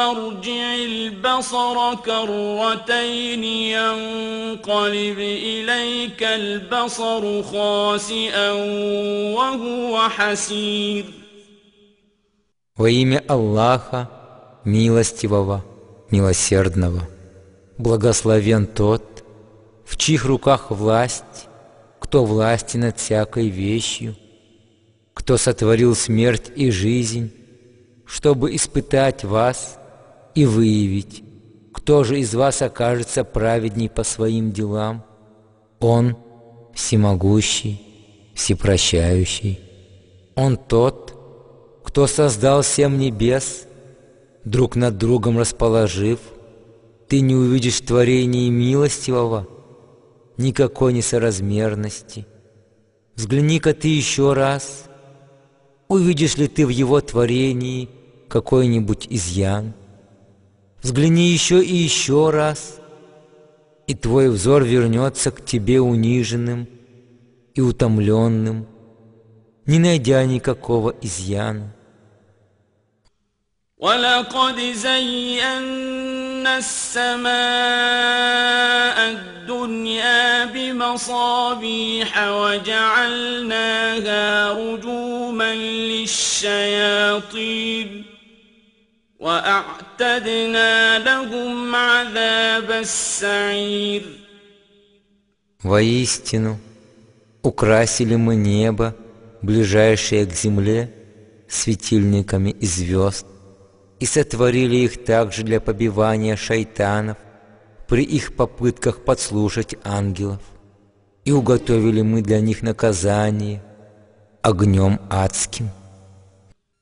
ارجع البصر كرتين ينقلب إليك البصر خاسئا وهو حسير Во имя Аллаха, милостивого, милосердного, благословен тот, в чьих руках власть, кто власти над всякой вещью, кто сотворил смерть и жизнь, чтобы испытать вас и выявить, кто же из вас окажется праведней по своим делам. Он всемогущий, всепрощающий. Он тот, кто создал семь небес, друг над другом расположив, ты не увидишь в творении милостивого никакой несоразмерности. Взгляни-ка ты еще раз, увидишь ли ты в его творении какой-нибудь изъян Взгляни еще и еще раз, и твой взор вернется к тебе униженным и утомленным, не найдя никакого изъяна. ولقد زينا السماء الدنيا بمصابيح وجعلناها رجوما للشياطين وأعتدنا لهم عذاب السعير Воистину, украсили мы небо, ближайшее к земле, светильниками и звезд, и сотворили их также для побивания шайтанов при их попытках подслушать ангелов. И уготовили мы для них наказание огнем адским.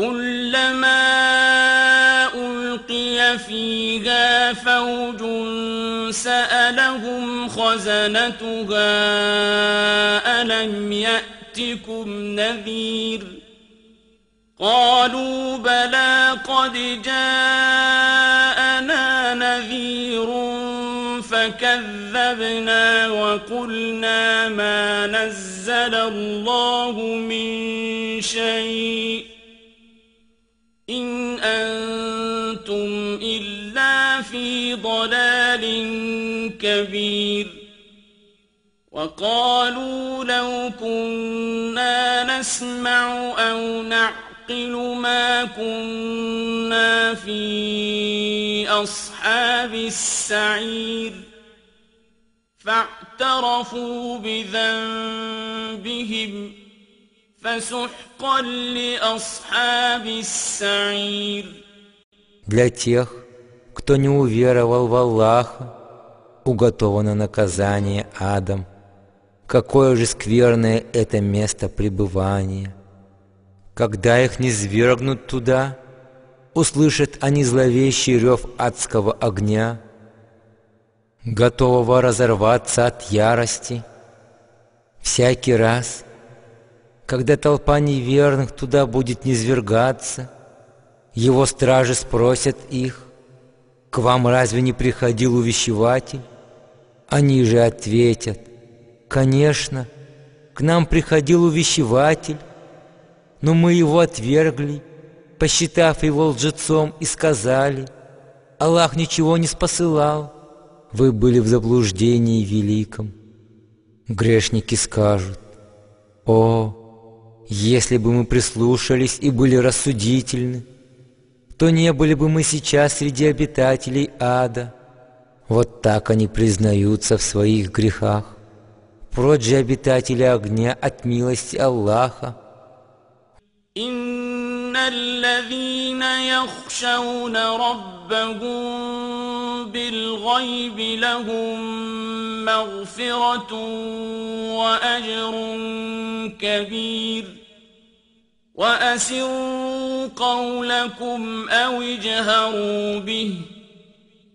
كلما ألقي فيها فوج سألهم خزنتها ألم يأتكم نذير قالوا بلى قد جاءنا نذير فكذبنا وقلنا ما نزل الله من شيء كبير وقالوا لو كنا نسمع أو نعقل ما كنا في أصحاب السعير فاعترفوا بذنبهم فسحقا لأصحاب السعير Для тех, кто не уверовал в Аллаха, уготовано наказание адом. Какое же скверное это место пребывания! Когда их не свергнут туда, услышат они зловещий рев адского огня, готового разорваться от ярости. Всякий раз, когда толпа неверных туда будет низвергаться, его стражи спросят их, «К вам разве не приходил увещеватель?» Они же ответят, конечно, к нам приходил увещеватель, но мы его отвергли, посчитав его лжецом, и сказали, Аллах ничего не спосылал, вы были в заблуждении великом. Грешники скажут, о, если бы мы прислушались и были рассудительны, то не были бы мы сейчас среди обитателей ада. Вот так они признаются в своих грехах. Прочь же обитатели огня от милости Аллаха. إن الذين يخشون ربهم بالغيب لهم مغفرة وأجر كبير وأسروا قولكم أو اجهروا به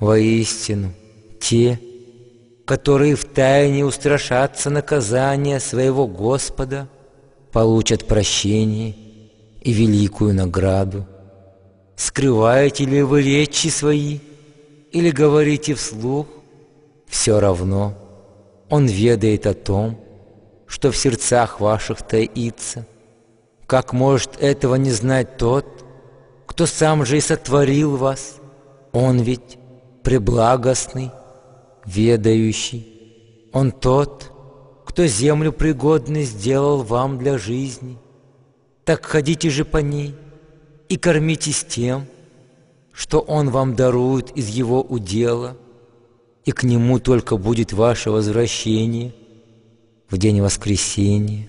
Воистину, те, которые втайне устрашатся наказания своего Господа, получат прощение и великую награду. Скрываете ли вы речи свои или говорите вслух, все равно Он ведает о том, что в сердцах ваших таится. Как может этого не знать тот, кто сам же и сотворил вас? Он ведь преблагостный, ведающий. Он тот, кто землю пригодной сделал вам для жизни. Так ходите же по ней и кормитесь тем, что Он вам дарует из Его удела, и к Нему только будет ваше возвращение в день воскресения.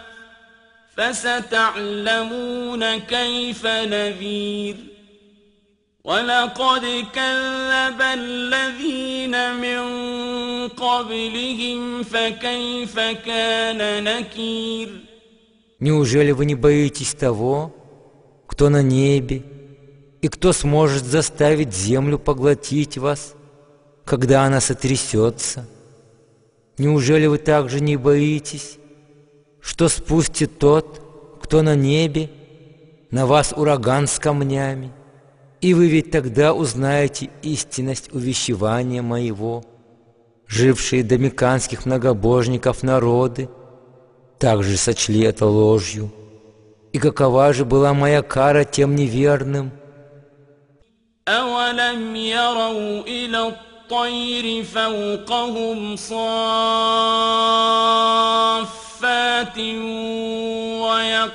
فستعلمون كيف نذير ولقد كذب الذين من قبلهم فكيف كان نكير Неужели вы не боитесь того, кто на небе, и кто сможет заставить землю поглотить вас, когда она сотрясется? Неужели вы также не боитесь, что спустит тот, кто на небе, на вас ураган с камнями, и вы ведь тогда узнаете истинность увещевания моего. Жившие до меканских многобожников народы также сочли это ложью. И какова же была моя кара тем неверным? أولم يروا إلى الطير فوقهم صافات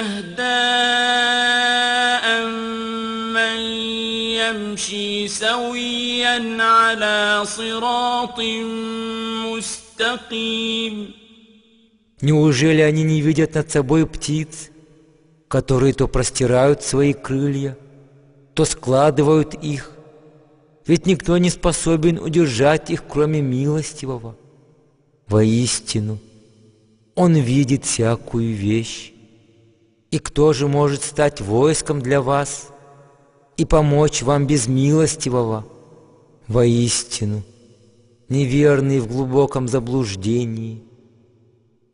أهداء من يمشي سويا على صراط مستقيم مستقيم Неужели они не видят над собой птиц, которые то простирают свои крылья, то складывают их? Ведь никто не способен удержать их, кроме милостивого. Воистину, Он видит всякую вещь. И кто же может стать войском для вас и помочь вам без милостивого? Воистину, неверный в глубоком заблуждении.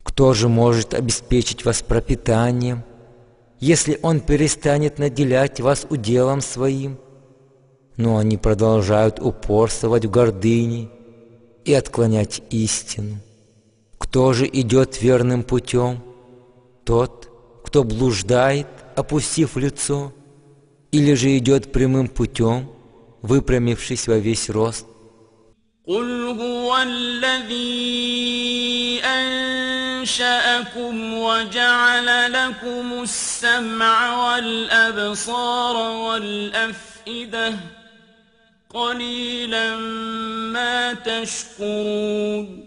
Кто же может обеспечить вас пропитанием, если он перестанет наделять вас уделом своим? Но они продолжают упорствовать в гордыне и отклонять истину. Кто же идет верным путем? Тот, кто блуждает, опустив лицо, или же идет прямым путем, выпрямившись во весь рост? قل هو الذي أنشأكم وجعل لكم السمع والأبصار والأفئدة قليلا ما تشكرون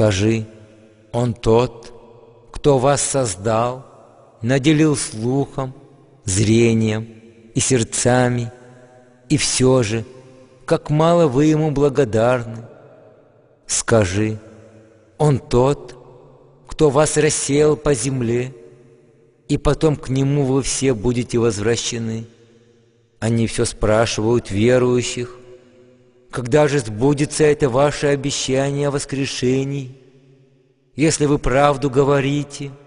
Скажи, Он тот, кто вас создал, наделил слухом, зрением и сердцами, и все же, как мало вы ему благодарны. Скажи, он тот, кто вас рассеял по земле, и потом к нему вы все будете возвращены. Они все спрашивают верующих, когда же сбудется это ваше обещание о воскрешении, если вы правду говорите –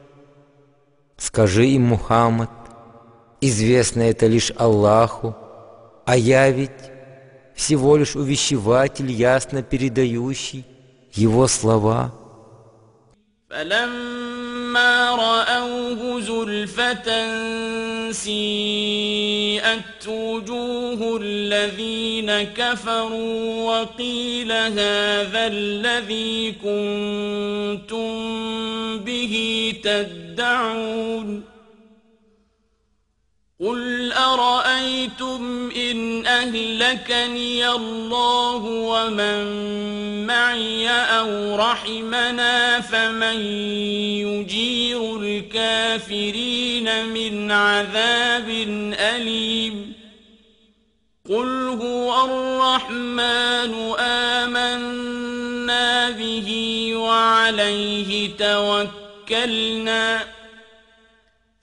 Скажи им, Мухаммад, известно это лишь Аллаху, а я ведь всего лишь увещеватель, ясно передающий Его слова. فلما رأوه زلفة سيئت وجوه الذين كفروا وقيل هذا الذي كنتم به تدعون قل أرأيتم إن أهلكني الله ومن معي أو رحمنا فمن يجير الكافرين من عذاب أليم قل هو الرحمن آمنا به وعليه توكلنا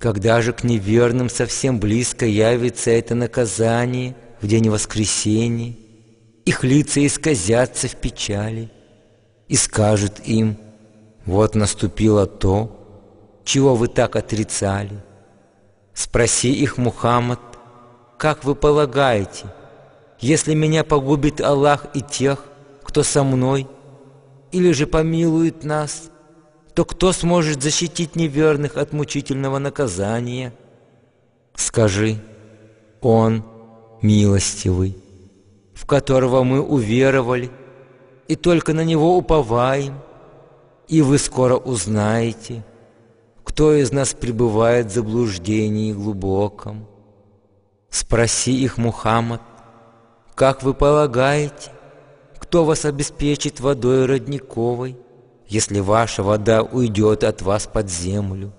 Когда же к неверным совсем близко явится это наказание в день воскресения, их лица исказятся в печали и скажут им, вот наступило то, чего вы так отрицали. Спроси их, Мухаммад, как вы полагаете, если меня погубит Аллах и тех, кто со мной, или же помилует нас – то кто сможет защитить неверных от мучительного наказания? Скажи, Он милостивый, в которого мы уверовали, и только на Него уповаем, и вы скоро узнаете, кто из нас пребывает в заблуждении глубоком. Спроси их, Мухаммад, как вы полагаете, кто вас обеспечит водой родниковой? Если ваша вода уйдет от вас под землю.